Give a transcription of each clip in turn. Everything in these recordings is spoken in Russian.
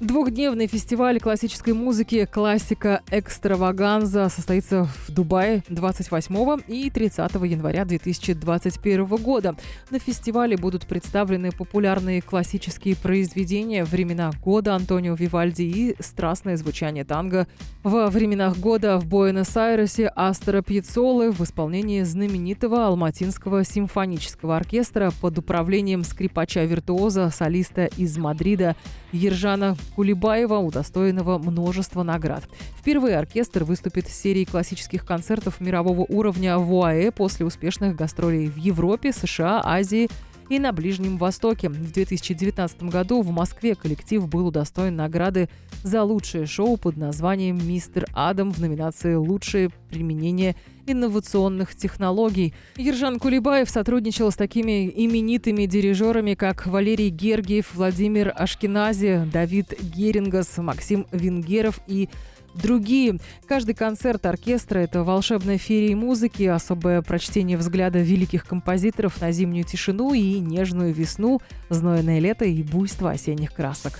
Двухдневный фестиваль классической музыки «Классика Экстраваганза» состоится в Дубае 28 и 30 января 2021 года. На фестивале будут представлены популярные классические произведения «Времена года» Антонио Вивальди и «Страстное звучание танго». Во временах года в Буэнос-Айресе Астера Пьецолы в исполнении знаменитого Алматинского симфонического оркестра под управлением скрипача-виртуоза, солиста из Мадрида Ержана Кулибаева, удостоенного множества наград. Впервые оркестр выступит с серией классических концертов мирового уровня в УАЭ после успешных гастролей в Европе, США, Азии и на Ближнем Востоке. В 2019 году в Москве коллектив был удостоен награды за лучшее шоу под названием «Мистер Адам» в номинации «Лучшее применение инновационных технологий». Ержан Кулибаев сотрудничал с такими именитыми дирижерами, как Валерий Гергиев, Владимир Ашкенази, Давид Герингас, Максим Венгеров и другие. Каждый концерт оркестра – это волшебная феерия музыки, особое прочтение взгляда великих композиторов на зимнюю тишину и нежную весну, знойное лето и буйство осенних красок.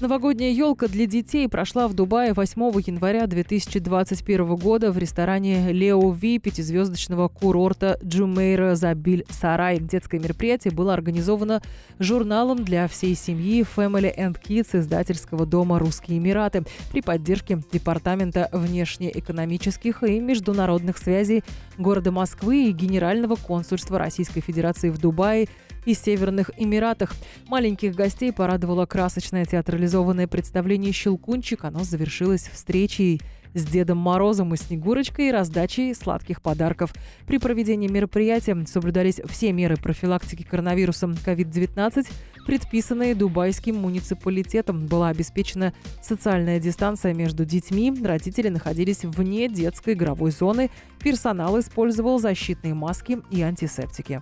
Новогодняя елка для детей прошла в Дубае 8 января 2021 года в ресторане Лео Ви пятизвездочного курорта Джумейра Забиль Сарай. Детское мероприятие было организовано журналом для всей семьи Family and Kids издательского дома «Русские Эмираты» при поддержке Департамента внешнеэкономических и международных связей города Москвы и Генерального консульства Российской Федерации в Дубае и Северных Эмиратах. Маленьких гостей порадовало красочное театрализованное представление «Щелкунчик». Оно завершилось встречей с Дедом Морозом и Снегурочкой и раздачей сладких подарков. При проведении мероприятия соблюдались все меры профилактики коронавирусом COVID-19, предписанные Дубайским муниципалитетом. Была обеспечена социальная дистанция между детьми, родители находились вне детской игровой зоны, персонал использовал защитные маски и антисептики.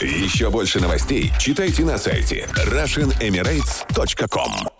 Еще больше новостей читайте на сайте RussianEmirates.com